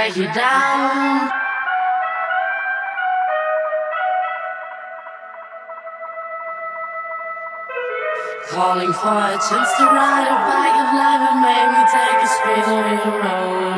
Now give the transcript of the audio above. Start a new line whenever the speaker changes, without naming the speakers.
Break you down. Calling for a chance to ride a bike of life and maybe take a spin on your
road.